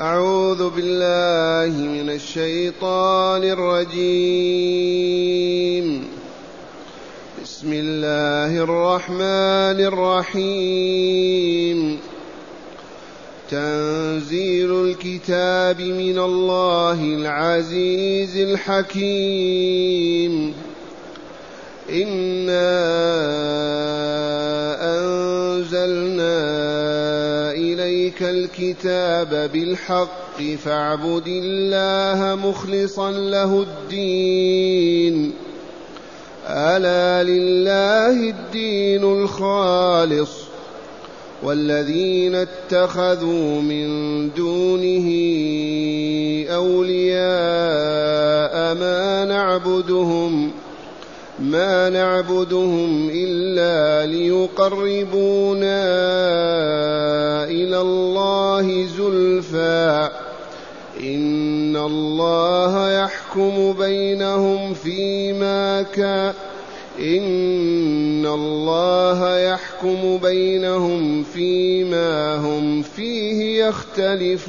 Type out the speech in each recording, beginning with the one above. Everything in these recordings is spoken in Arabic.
أعوذ بالله من الشيطان الرجيم. بسم الله الرحمن الرحيم. تنزيل الكتاب من الله العزيز الحكيم. إنا أنزلنا إليك الكتاب بالحق فاعبد الله مخلصا له الدين. ألا لله الدين الخالص. والذين اتخذوا من دونه أولياء ما نعبدهم ما نعبدهم إلا ليقربونا إلى الله زلفى. إن الله يحكم بينهم فيما كان. إن الله يحكم بينهم فيما هم فيه يختلفون.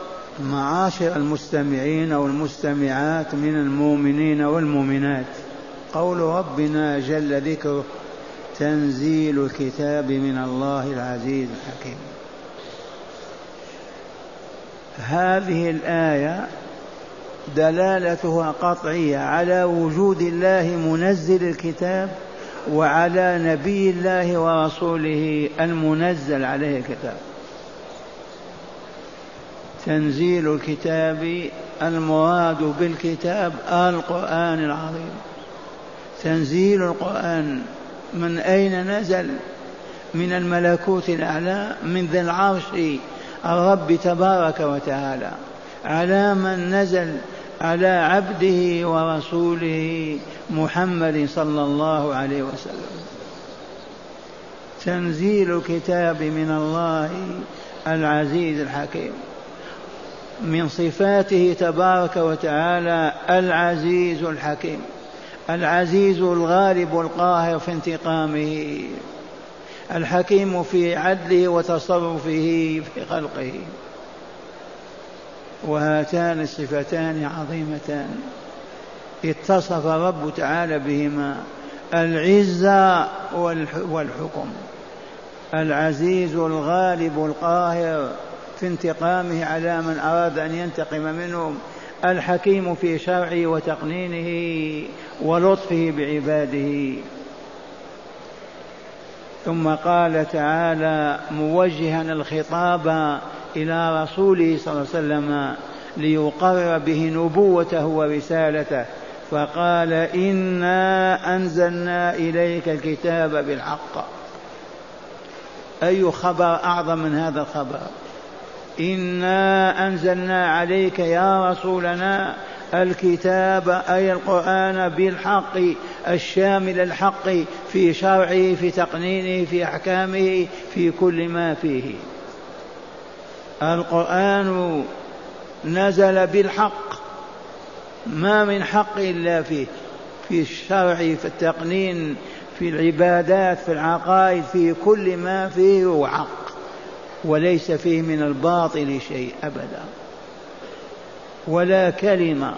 معاشر المستمعين والمستمعات من المؤمنين والمؤمنات. قول ربنا جل ذكره تنزيل الكتاب من الله العزيز الحكيم. هذه الآية دلالتها قطعية على وجود الله منزل الكتاب وعلى نبي الله ورسوله المنزل عليه الكتاب. تنزيل الكتاب المراد بالكتاب القرآن العظيم. تنزيل القرآن من أين نزل؟ من الملكوت الأعلى من ذي العرش الرب تبارك وتعالى. على من نزل؟ على عبده ورسوله محمد صلى الله عليه وسلم. تنزيل الكتاب من الله العزيز الحكيم. من صفاته تبارك وتعالى العزيز الحكيم العزيز الغالب القاهر في انتقامه الحكيم في عدله وتصرفه في خلقه. وهاتان الصفتان عظيمتان اتصف رب تعالى بهما العزة والحكم العزيز الغالب القاهر في انتقامه على من أراد أن ينتقم منهم الحكيم في شرعه وتقنينه ولطفه بعباده. ثم قال تعالى موجها الخطاب إلى رسوله صلى الله عليه وسلم ليقرر به نبوته ورسالته فقال إنا أنزلنا إليك الكتاب بالحق. أي خبر أعظم من هذا الخبر؟ إنا أنزلنا عليك يا رسولنا الكتاب أي القرآن بالحق الشامل الحق في شرعه في تقنينه في أحكامه في كل ما فيه. القرآن نزل بالحق ما من حق إلا فيه. في الشرع في التقنين في العبادات في العقائد في كل ما فيه هو حق. وليس فيه من الباطل شيء أبدا. ولا كلمة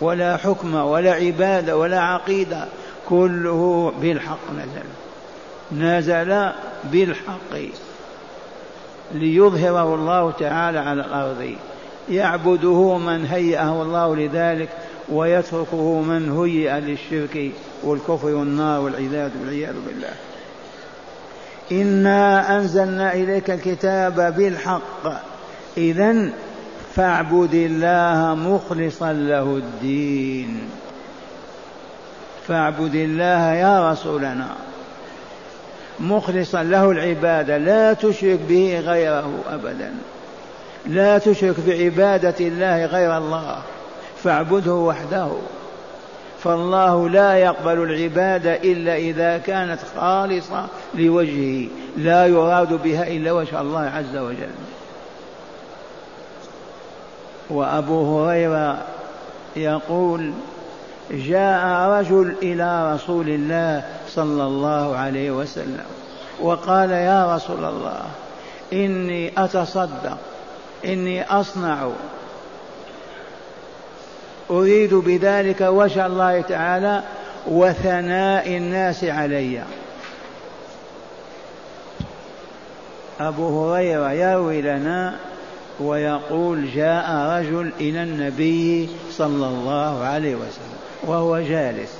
ولا حكم ولا عبادة ولا عقيدة كله بالحق نزل. نزل بالحق. ليظهره الله تعالى على الأرض. يعبده من هيأه الله لذلك ويتركه من هيئ للشرك والكفر والنار والعياذ بالله. إنا أنزلنا إليك الكتاب بالحق. إذا فاعبد الله مخلصا له الدين. فاعبد الله يا رسولنا. مخلصا له العبادة لا تشرك به غيره أبدا. لا تشرك بعبادة الله غير الله. فاعبده وحده. فالله لا يقبل العبادة إلا إذا كانت خالصة لوجهه لا يراد بها إلا وجه الله عز وجل. وأبو هريرة يقول جاء رجل إلى رسول الله صلى الله عليه وسلم وقال يا رسول الله إني أتصدق إني أصنع أريد بذلك وجه الله تعالى وثناء الناس علي. أبو هريرة يروي لنا ويقول جاء رجل إلى النبي صلى الله عليه وسلم وهو جالس.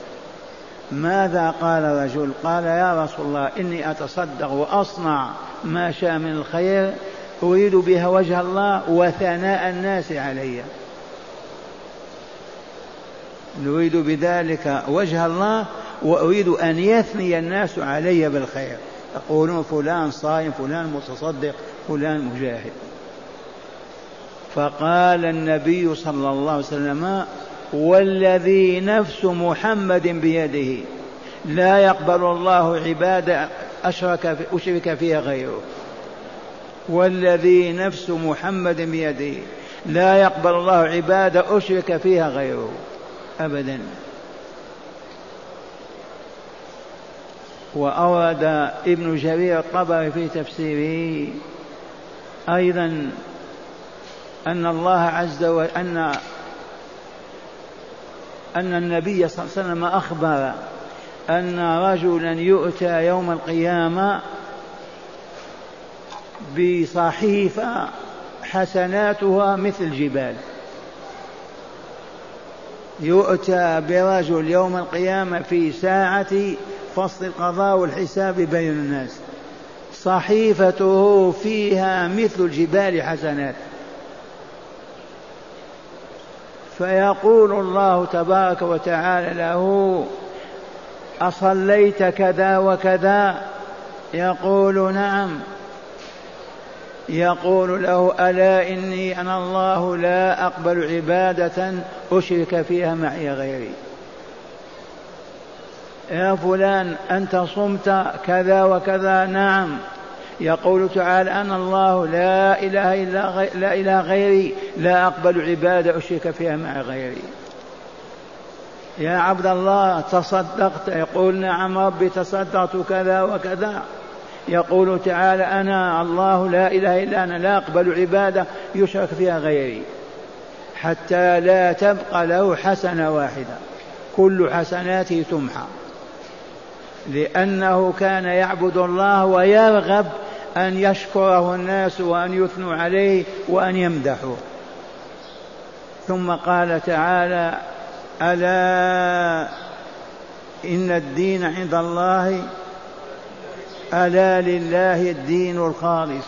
ماذا قال رجل؟ قال يا رسول الله إني أتصدق وأصنع ما شاء من الخير أريد بها وجه الله وثناء الناس علي. نريد بذلك وجه الله وأريد أن يثني الناس علي بالخير. يقولون فلان صائم فلان متصدق فلان مجاهد. فقال النبي صلى الله عليه وسلم والذي نفس محمد بيده لا يقبل الله عبادة أشرك أشرك فيها غيره. والذي نفس محمد بيده لا يقبل الله عبادة أشرك فيها غيره. أبدا. وأورد ابن جرير الطبري في تفسيره أيضا أن الله عز وجل أن أن النبي صلى الله عليه وسلم أخبر أن رجلا يؤتى يوم القيامة بصحيفة حسناتها مثل الجبال يؤتى برجل يوم القيامة في ساعة فصل القضاء والحساب بين الناس. صحيفته فيها مثل الجبال حسنات. فيقول الله تبارك وتعالى له أصليت كذا وكذا؟ يقول نعم. يقول له ألا إني أنا الله لا أقبل عبادة أشرك فيها معي غيري. يا فلان أنت صمت كذا وكذا. نعم. يقول تعالى أنا الله لا إله إلا غي... لا إله غيري لا أقبل عبادة أشرك فيها مع غيري. يا عبد الله تصدقت. يقول نعم ربي تصدقت كذا وكذا. يقول تعالى أنا الله لا إله إلا أنا لا أقبل عبادة يشرك فيها غيري حتى لا تبقى له حسنة واحدة كل حسناته تمحى. لأنه كان يعبد الله ويرغب أن يشكره الناس وأن يثنوا عليه وأن يمدحوه. ثم قال تعالى ألا إن الدين عند الله ألا لله الدين الخالص.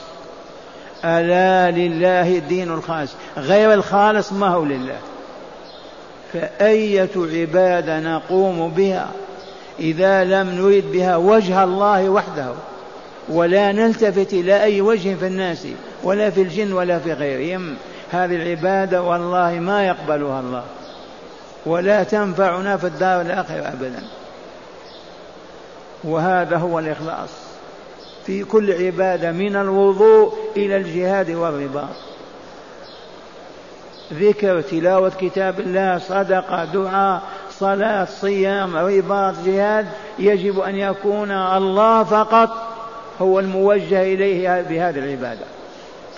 ألا لله الدين الخالص. غير الخالص ما هو لله. فأية عبادة نقوم بها إذا لم نريد بها وجه الله وحده؟ ولا نلتفت إلى أي وجه في الناس ولا في الجن ولا في غيرهم. هذه العبادة والله ما يقبلها الله. ولا تنفعنا في الدار الآخرة أبدا. وهذا هو الإخلاص. في كل عبادة من الوضوء إلى الجهاد والرباط ذكر تلاوة كتاب الله صدقة دعاء صلاة صيام رباط جهاد. يجب أن يكون الله فقط هو الموجه إليه بهذه العبادة.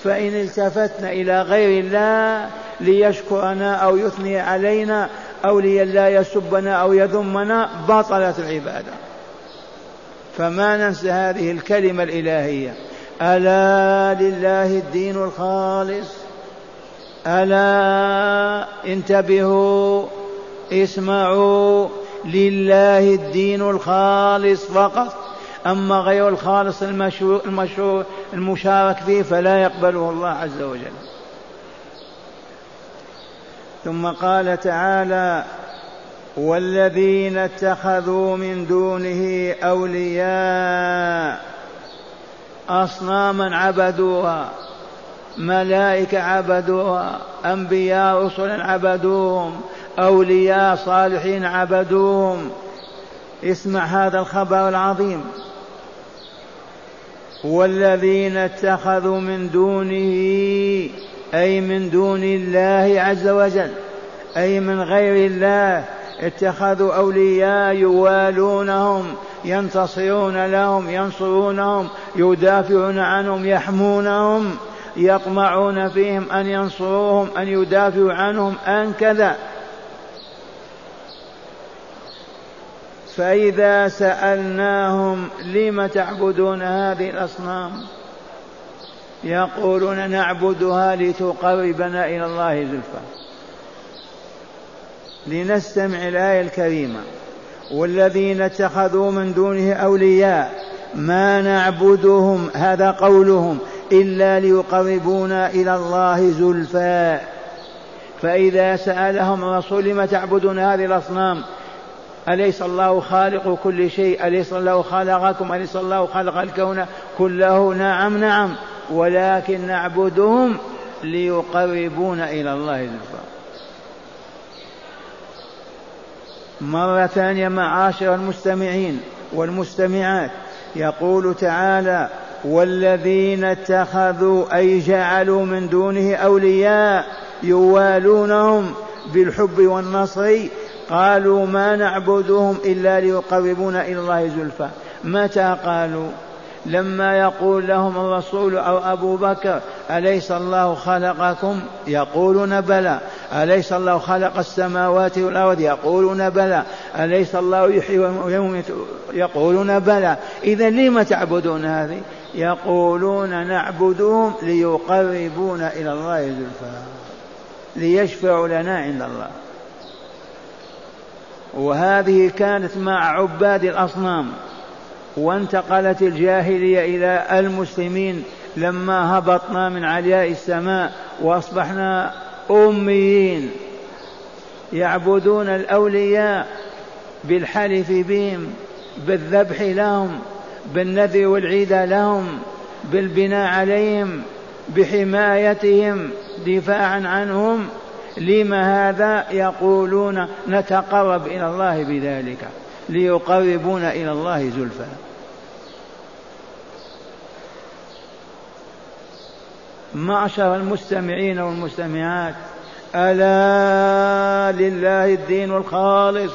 فإن التفتنا إلى غير الله ليشكرنا أو يثني علينا أو لئلا يسبنا أو يذمنا بطلت العبادة. فما ننسى هذه الكلمة الإلهية. ألا لله الدين الخالص. ألا انتبهوا اسمعوا. لله الدين الخالص فقط. أما غير الخالص المشروع, المشروع المشارك فيه فلا يقبله الله عز وجل. ثم قال تعالى والذين اتخذوا من دونه أولياء أصناما عبدوها ملائكة عبدوها أنبياء رسلا عبدوهم أولياء صالحين عبدوهم. اسمع هذا الخبر العظيم. والذين اتخذوا من دونه أي من دون الله عز وجل أي من غير الله اتخذوا أولياء يوالونهم ينتصرون لهم ينصرونهم يدافعون عنهم يحمونهم يطمعون فيهم أن ينصروهم أن يدافعوا عنهم أن كذا. فإذا سألناهم لم تعبدون هذه الأصنام؟ يقولون نعبدها لتقربنا إلى الله زلفى. لنستمع الآية الكريمة. والذين اتخذوا من دونه أولياء ما نعبدهم هذا قولهم إلا ليقربونا إلى الله زلفى. فإذا سألهم الرسول لم تعبدون هذه الأصنام أليس الله خالق كل شيء؟ أليس الله خلقكم؟ أليس الله خلق الكون كله؟ نعم نعم. ولكن نعبدهم ليقربونا إلى الله زلفى. مرة ثانية معاشر المستمعين والمستمعات. يقول تعالى والذين اتخذوا أي جعلوا من دونه أولياء يوالونهم بالحب والنصر قالوا ما نعبدهم إلا ليقربونا إلى الله زلفى. متى قالوا؟ لما يقول لهم الرسول أو أبو بكر أليس الله خلقكم؟ يقولون بلى. أليس الله خلق السماوات والأرض؟ يقولون بلى. أليس الله يحيي ويميت؟ يقولون بلى. إذا لم تعبدون هذه؟ يقولون نعبدهم ليقربونا إلى الله زلفى. ليشفعوا لنا عند الله. وهذه كانت مع عباد الأصنام. وانتقلت الجاهلية إلى المسلمين لما هبطنا من علياء السماء وأصبحنا أميين يعبدون الأولياء بالحلف بهم بالذبح لهم بالنذر والعيد لهم بالبناء عليهم بحمايتهم دفاعا عنهم. لما هذا يقولون نتقرب إلى الله بذلك؟ ليقربونا إلى الله زلفى. معشر المستمعين والمستمعات ألا لله الدين الخالص.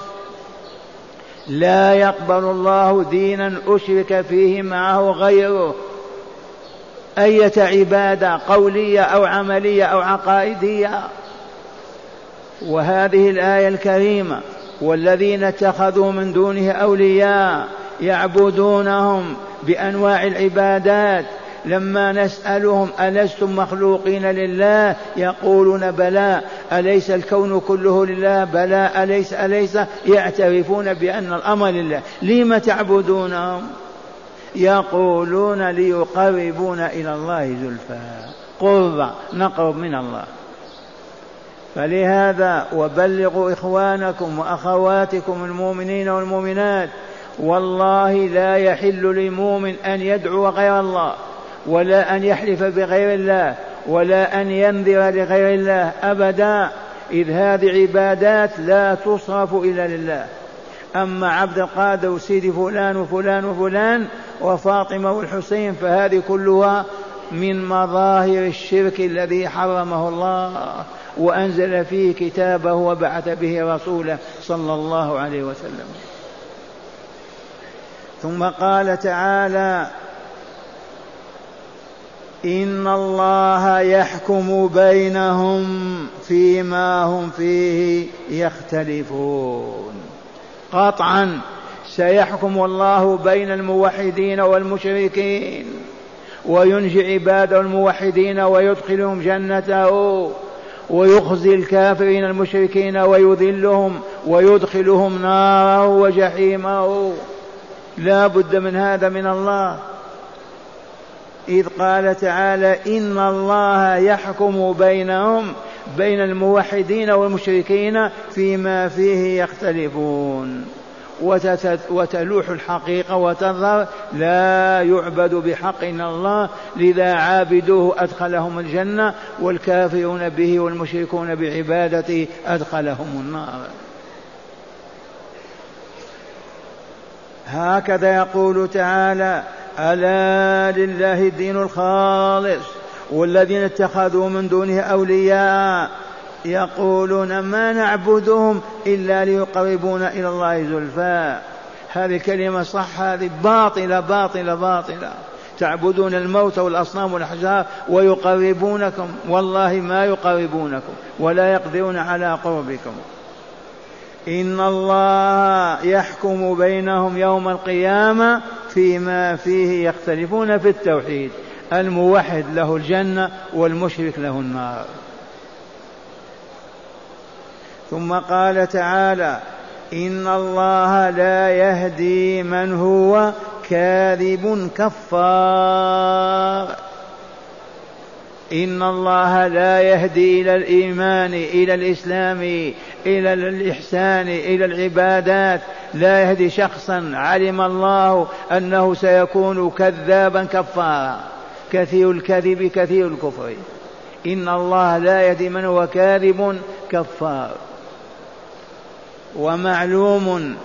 لا يقبل الله دينا أشرك فيه معه غيره. أية عبادة قولية أو عملية أو عقائدية. وهذه الآية الكريمة والذين اتخذوا من دونه أولياء يعبدونهم بأنواع العبادات لما نسألهم ألستم مخلوقين لله يقولون بلى أليس الكون كله لله؟ بلى أليس أليس؟ يعترفون بأن الأمر لله. لم تعبدونهم؟ يقولون ليقربون إلى الله زلفى. قرب نقرب من الله. فلهذا وبلغوا إخوانكم وأخواتكم المؤمنين والمؤمنات والله لا يحل لمؤمن أن يدعو غير الله. ولا أن يحلف بغير الله ولا أن ينذر لغير الله أبدا. إذ هذه عبادات لا تصرف إلا لله. أما عبد القادر وسيدي فلان وفلان وفلان وفاطمة والحسين فهذه كلها من مظاهر الشرك الذي حرمه الله وأنزل فيه كتابه وبعث به رسوله صلى الله عليه وسلم. ثم قال تعالى إن الله يحكم بينهم فيما هم فيه يختلفون. قطعا سيحكم الله بين الموحدين والمشركين وينجي عباده الموحدين ويدخلهم جنته ويخزي الكافرين المشركين ويذلهم ويدخلهم ناره وجحيمه. لا بد من هذا من الله. إذ قال تعالى إن الله يحكم بينهم بين الموحدين والمشركين فيما فيه يختلفون. وتلوح الحقيقة وتظهر لا يعبد بحق إلا الله لذا عابدوه أدخلهم الجنة والكافرون به والمشركون بعبادته أدخلهم النار. هكذا يقول تعالى ألا لله الدين الخالص والذين اتخذوا من دونه أولياء يقولون ما نعبدهم إلا ليقربونا إلى الله زلفى. هذه كلمة صح هذه باطلة باطلة باطلة. تعبدون الموت والأصنام والأحجار ويقربونكم. والله ما يقربونكم ولا يقدرون على قربكم. إن الله يحكم بينهم يوم القيامة فيما فيه يختلفون في التوحيد. الموحد له الجنة والمشرك له النار. ثم قال تعالى إن الله لا يهدي من هو كاذب كفار. إن الله لا يهدي إلى الإيمان إلى الإسلام إلى الإحسان إلى العبادات. لا يهدي شخصا. علم الله أنه سيكون كذابا كفارا. كثير الكذب كثير الكفر. إن الله لا يهدي من هو كاذب كفار. ومعلوم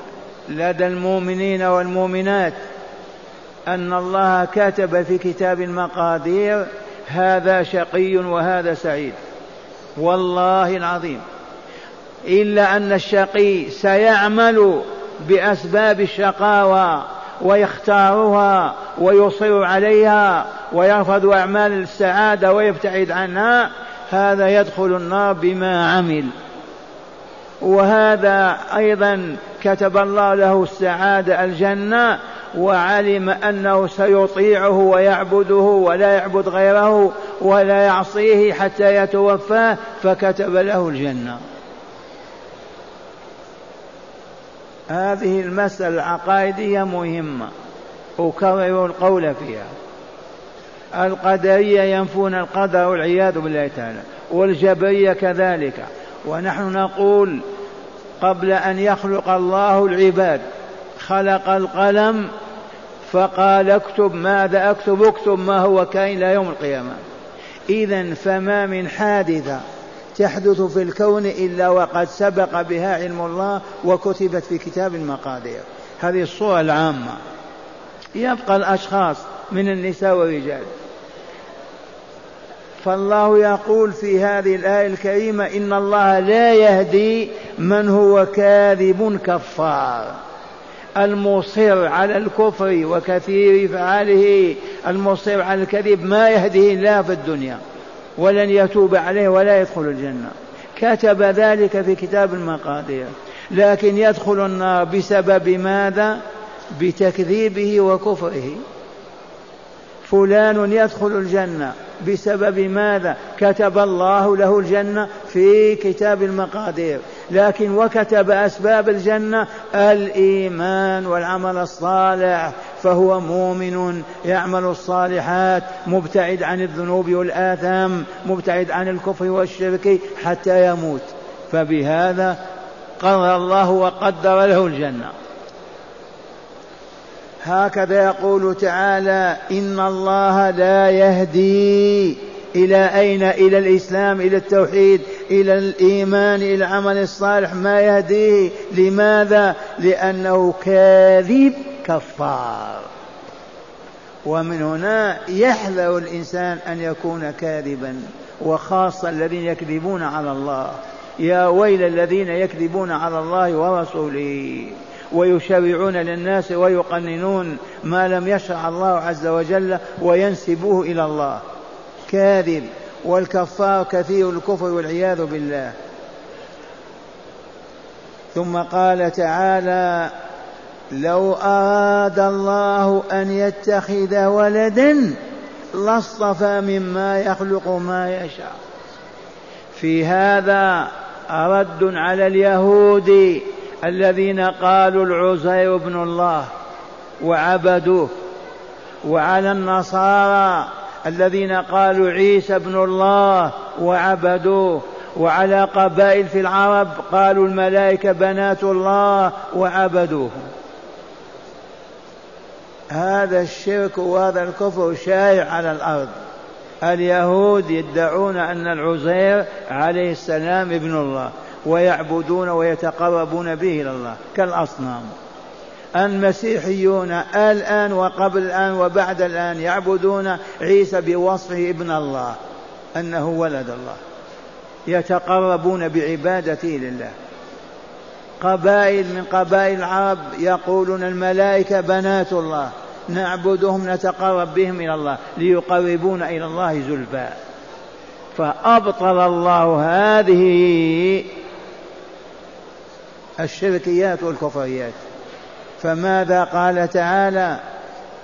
لدى المؤمنين والمؤمنات أن الله كتب في كتاب المقادير هذا شقي وهذا سعيد. والله العظيم. إلا أن الشقي سيعمل بأسباب الشقاوة ويختارها ويصر عليها ويرفض أعمال السعادة ويبتعد عنها هذا يدخل النار بما عمل. وهذا أيضا كتب الله له السعادة الجنة وعلم أنه سيطيعه ويعبده ولا يعبد غيره ولا يعصيه حتى يتوفاه فكتب له الجنة. هذه المسألة العقائدية مهمة أكرر القول فيها. القدرية ينفون القدر والعياذ بالله تعالى والجبرية كذلك. ونحن نقول قبل أن يخلق الله العباد خلق القلم فقال اكتب ماذا اكتب اكتب ما هو كائن إلى يوم القيامة. اذا فما من حادثة تحدث في الكون إلا وقد سبق بها علم الله وكتبت في كتاب المقادير هذه الصورة العامة. يبقى الأشخاص من النساء والرجال. فالله يقول في هذه الآية الكريمة إن الله لا يهدي من هو كاذب كفار. المصر على الكفر وكثير فعاله المصر على الكذب ما يهديه الله في الدنيا ولن يتوب عليه ولا يدخل الجنة. كتب ذلك في كتاب المقادير. لكن يدخل النار بسبب ماذا؟ بتكذيبه وكفره. فلان يدخل الجنة. بسبب ماذا؟ كتب الله له الجنة في كتاب المقادير. لكن وكتب أسباب الجنة الإيمان والعمل الصالح. فهو مؤمن يعمل الصالحات مبتعد عن الذنوب والآثام مبتعد عن الكفر والشرك حتى يموت. فبهذا قرر الله وقدر له الجنة. هكذا يقول تعالى إن الله لا يهدي إلى أين؟ إلى الإسلام إلى التوحيد إلى الإيمان إلى العمل الصالح. ما يهديه؟ لماذا؟ لأنه كاذب كفار. ومن هنا يحذر الإنسان أن يكون كاذبا. وخاصة الذين يكذبون على الله. يا ويل الذين يكذبون على الله ورسوله. ويشرعون للناس ويقننون ما لم يشرع الله عز وجل وينسبوه إلى الله. كاذب والكفار كثير الكفر والعياذ بالله. ثم قال تعالى لو أراد الله أن يتخذ ولدا لاصطفى مما يخلق ما يشاء. في هذا رد على اليهود. الذين قالوا العزير ابن الله وعبدوه وعلى النصارى الذين قالوا عيسى ابن الله وعبدوه وعلى قبائل في العرب قالوا الملائكة بنات الله وعبدوه هذا الشرك وهذا الكفر شائع على الأرض. اليهود يدعون أن العزير عليه السلام ابن الله. ويعبدون ويتقربون به إلى الله كالأصنام. المسيحيون الآن وقبل الآن وبعد الآن يعبدون عيسى بوصفه ابن الله أنه ولد الله. يتقربون بعبادته لله. قبائل من قبائل العرب يقولون الملائكة بنات الله. نعبدهم نتقرب بهم إلى الله ليقربون إلى الله زلفى. فأبطل الله هذه الشركيات والكفريات. فماذا قال تعالى؟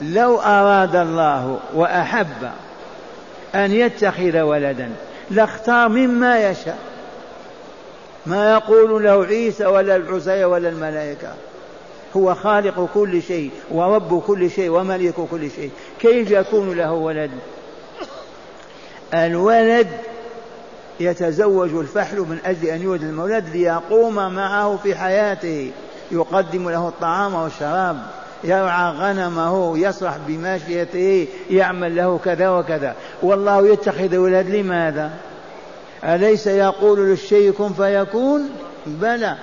لو أراد الله وأحب أن يتخذ ولدا لاختار مما يشاء. ما يقول له عيسى ولا العزير ولا الملائكة. هو خالق كل شيء ورب كل شيء وملك كل شيء. كيف يكون له ولد؟ الولد يتزوج الفحل من أجل أن يولد المولد ليقوم معه في حياته. يقدم له الطعام والشراب يرعى غنمه يصرح بماشيته يعمل له كذا وكذا. والله يتخذ ولد لماذا؟ أليس يقول للشيء كن فيكون؟ بلى.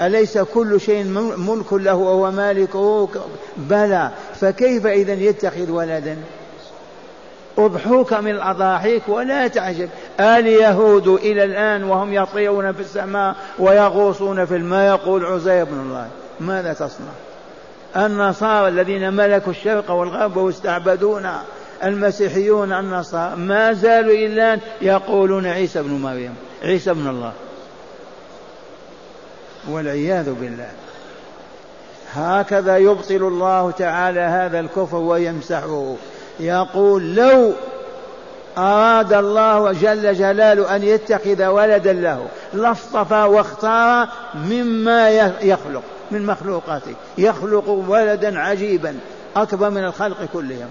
أليس كل شيء ملك له وهو مالكه؟ بلى. فكيف إذا يتخذ ولدا؟ أضحوك من الأضاحيك ولا تعجب. اليهود إلى الآن وهم يطيرون في السماء ويغوصون في الماء. يقول عزير بن الله ماذا تصنع؟ النصارى الذين ملكوا الشرق والغرب واستعبدونا المسيحيون النصارى ما زالوا إلا يقولون عيسى بن مريم عيسى بن الله. والعياذ بالله. هكذا يبطل الله تعالى هذا الكفر ويمسحه. يقول لو أراد الله جل جلاله أن يتخذ ولدا له لاصطفى واختار مما يخلق من مخلوقاته يخلق ولدا عجيبا أكبر من الخلق كلهم.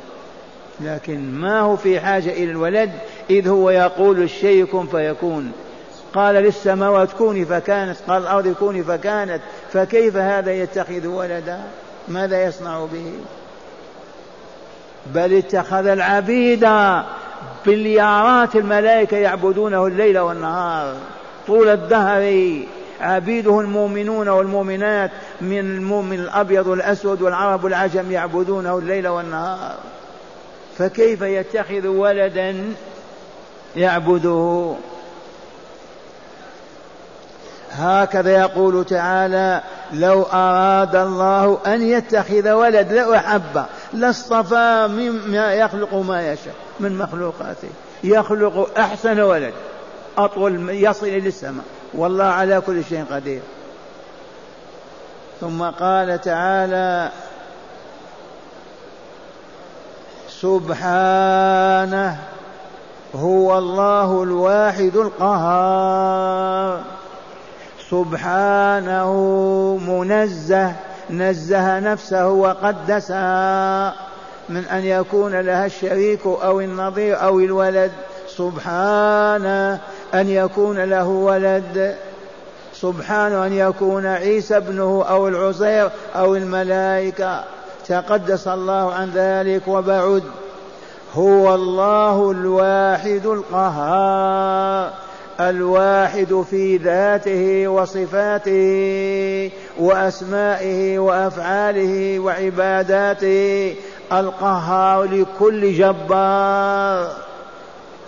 لكن ما هو في حاجة إلى الولد؟ إذ هو يقول الشيء كن فيكون. قال للسماوات كوني فكانت قال الأرض كوني فكانت فكيف هذا يتخذ ولدا؟ ماذا يصنع به؟ بل اتخذ العبيد بليارات الملائكة يعبدونه الليل والنهار. طول الدهر عبيده المؤمنون والمؤمنات من المؤمن الأبيض والأسود والعرب والعجم يعبدونه الليل والنهار. فكيف يتخذ ولدا يعبده؟ هكذا يقول تعالى لو أراد الله أن يتخذ ولد لأحب. لاصطفى مما يخلق ما يشاء من مخلوقاته. يخلق أحسن ولد أطول يصل إلى السماء. والله على كل شيء قدير. ثم قال تعالى سبحانه هو الله الواحد القهار. سبحانه منزه. نزه نفسه وقدسها من أن يكون لها الشريك أو النظير أو الولد. سبحانه أن يكون له ولد. سبحانه أن يكون عيسى ابنه أو العزير أو الملائكة. تقدس الله عن ذلك وبعد. هو الله الواحد القهار. الواحد في ذاته وصفاته وأسمائه وأفعاله وعباداته القهار لكل جبار.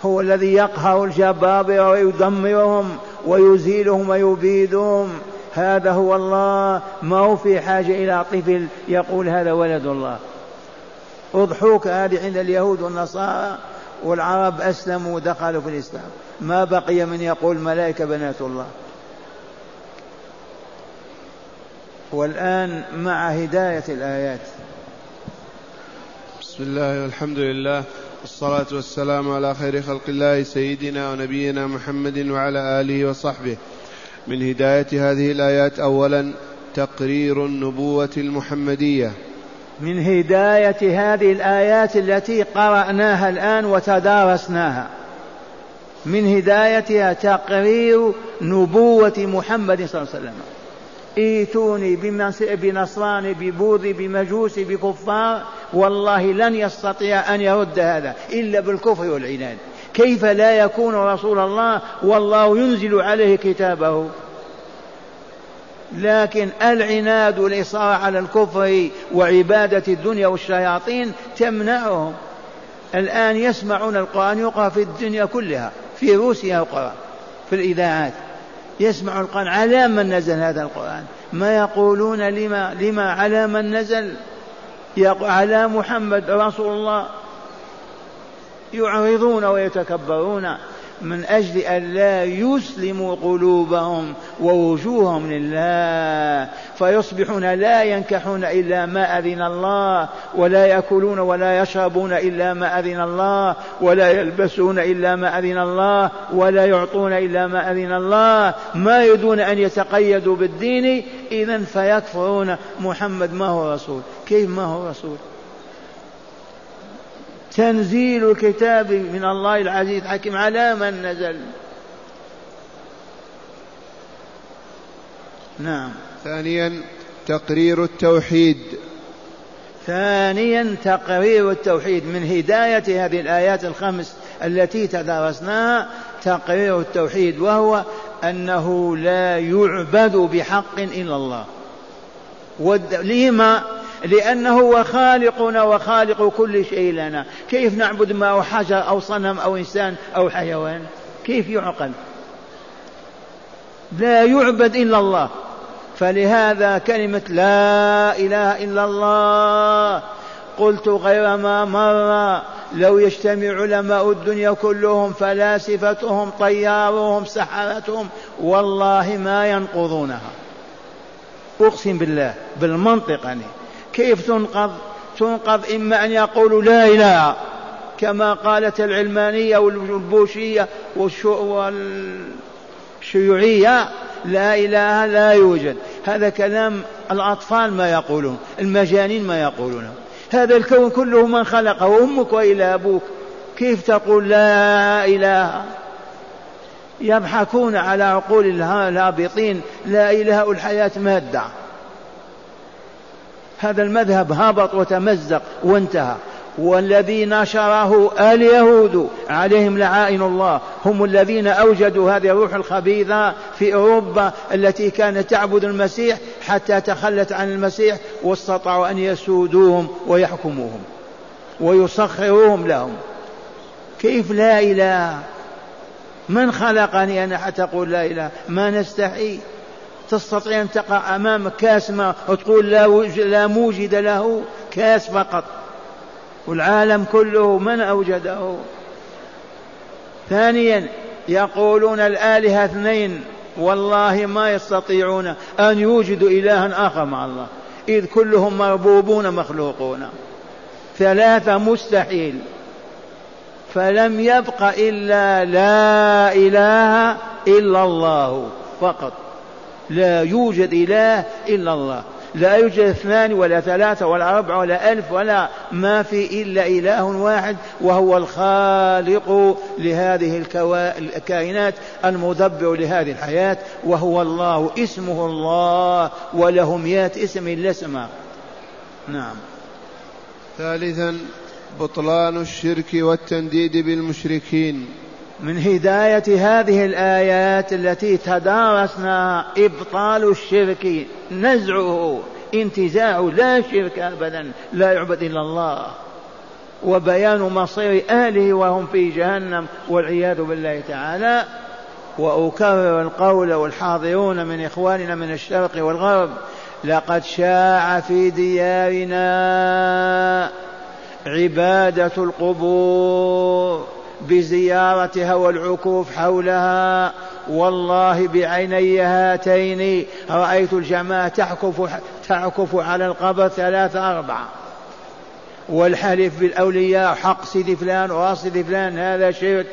هو الذي يقهر الجبابرة ويدمرهم ويزيلهم ويبيدهم. هذا هو الله. ما هو في حاجة إلى طفل يقول هذا ولد الله. أضحوك هذه عند اليهود والنصارى والعرب أسلموا ودخلوا في الإسلام. ما بقي من يقول ملائكة بنات الله. والآن مع هداية الآيات. بسم الله والحمد لله والصلاة والسلام على خير خلق الله سيدنا ونبينا محمد وعلى آله وصحبه. من هداية هذه الآيات أولا تقرير النبوة المحمدية. من هداية هذه الآيات التي قرأناها الآن وتدارسناها. من هدايتها تقرير نبوة محمد صلى الله عليه وسلم. ايتوني بنصراني ببوذي بمجوسي بكفار والله لن يستطيع أن يرد هذا إلا بالكفر والعناد. كيف لا يكون رسول الله والله ينزل عليه كتابه؟ لكن العناد والإصرار على الكفر وعبادة الدنيا والشياطين تمنعهم. الآن يسمعون القرآن يقرأ في الدنيا كلها. في روسيا يقرا في الإذاعات. يسمع القرآن على من نزل هذا القرآن. ما يقولون لما لما على من نزل. على محمد رسول الله. يعرضون ويتكبرون. من أجل أن لا يسلموا قلوبهم ووجوههم لله. فيصبحون لا ينكحون إلا ما أذن الله ولا يأكلون ولا يشربون إلا ما أذن الله ولا يلبسون إلا ما أذن الله ولا يعطون إلا ما أذن الله. ما يريدون أن يتقيدوا بالدين إذا فيكفرون. محمد ما هو رسول؟ كيف ما هو رسول؟ تنزيل الكتاب من الله العزيز الحكيم على من نزل. نعم. ثانيا تقرير التوحيد. ثانيا تقرير التوحيد. من هداية هذه الآيات الخمس التي تدارسناها تقرير التوحيد وهو أنه لا يعبد بحق إلا الله. لما لأنه هو خالقنا وخالق كل شيء لنا. كيف نعبد ما أو حجر أو صنم أو إنسان أو حيوان؟ كيف يعقل؟ لا يعبد إلا الله. فلهذا كلمة لا إله إلا الله قلت غير ما مر. لو يجتمع علماء الدنيا كلهم فلاسفتهم طيارهم سحرتهم والله ما ينقضونها. أقسم بالله بالمنطق يعني كيف تنقض؟ تنقض إما أن يقولوا لا إله كما قالت العلمانية والبوشية والشيوعية لا إله لا يوجد. هذا كلام الأطفال ما يقولون المجانين ما يقولون. هذا الكون كله من خلقه أمك وإلى أبوك. كيف تقول لا إله؟ يضحكون على عقول الهابطين لا إله الحياة مادة. هذا المذهب هبط وتمزق وانتهى. والذي نشره اليهود عليهم لعائن الله. هم الذين أوجدوا هذه الروح الخبيثة في أوروبا التي كانت تعبد المسيح حتى تخلت عن المسيح واستطاعوا أن يسودوهم ويحكموهم ويسخروهم لهم. كيف لا إله؟ من خلقني أنا حتى أقول لا إله؟ ما نستحي. تستطيع أن تقع أمامك كاس ماء وتقول لا, لا موجد له كاس فقط. والعالم كله من أوجده. ثانيا يقولون الآلهة اثنين والله ما يستطيعون أن يوجدوا إلها آخر مع الله إذ كلهم مربوبون مخلوقون. ثلاثة مستحيل. فلم يبق إلا لا إله إلا الله فقط. لا يوجد إله إلا الله. لا يوجد اثنان ولا ثلاثة ولا أربعة ولا ألف ولا ما في إلا إله واحد وهو الخالق لهذه الكائنات المدبر لهذه الحياة وهو الله اسمه الله وله مئات اسم لا اسم. نعم. ثالثا بطلان الشرك والتنديد بالمشركين. من هداية هذه الآيات التي تدارسناها إبطال الشرك نزعه انتزاع لا شرك أبدا لا يعبد إلا الله وبيان مصير أهله وهم في جهنم والعياذ بالله تعالى. وأكرر القول والحاضرون من إخواننا من الشرق والغرب لقد شاع في ديارنا عبادة القبور. بزيارتها والعكوف حولها. والله بعيني هاتين رأيت الجماعة تعكف تعكف على القبر ثلاثة أربعة. والحلف بالأولياء حق سيدي فلان وسيدي فلان هذا شرك.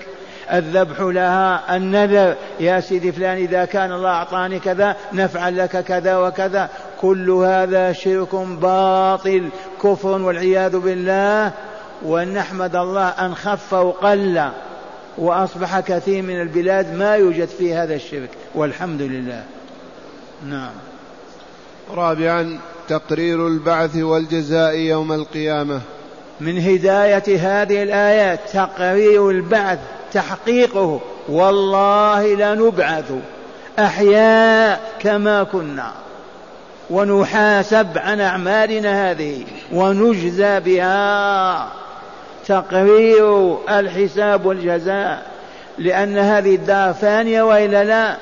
الذبح لها النذر يا سيدي فلان إذا كان الله أعطاني كذا نفعل لك كذا وكذا. كل هذا شرك باطل كفر والعياذ بالله. ونحمد الله أن خف وقل وأصبح كثير من البلاد ما يوجد فيه هذا الشرك والحمد لله. نعم. رابعا تقرير البعث والجزاء يوم القيامة. من هداية هذه الآيات تقرير البعث تحقيقه. والله لنبعث أحياء كما كنا. ونحاسب عن أعمالنا هذه ونجزى بها. تقرير الحساب والجزاء لأن هذه الدار فانية وإلا لا؟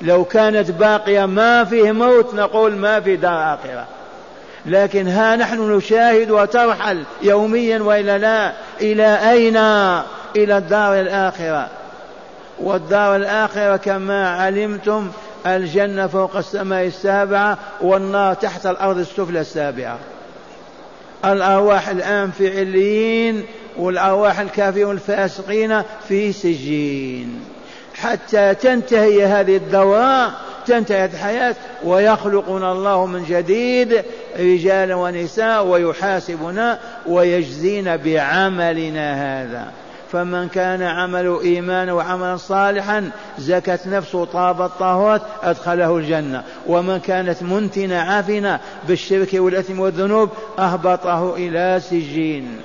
لو كانت باقية ما فيه موت نقول ما في دار آخرة. لكن ها نحن نشاهد وترحل يوميا وإلا لا؟ إلى أين؟ إلى الدار الآخرة. والدار الآخرة كما علمتم الجنة فوق السماء السابعة والنار تحت الأرض السفلى السابعة. الأرواح الآن في عليين والأرواح الكافرين الفاسقين في سجين. حتى تنتهي هذه الدورة تنتهي الحياة ويخلقنا الله من جديد رجالا ونساء ويحاسبنا ويجزينا بعملنا هذا. فمن كان عمله إيمانا وعملا صالحا زكت نفسه طابت طهرت أدخله الجنة. ومن كانت منتنة عافنة بالشرك والإثم والذنوب أهبطه إلى سجين.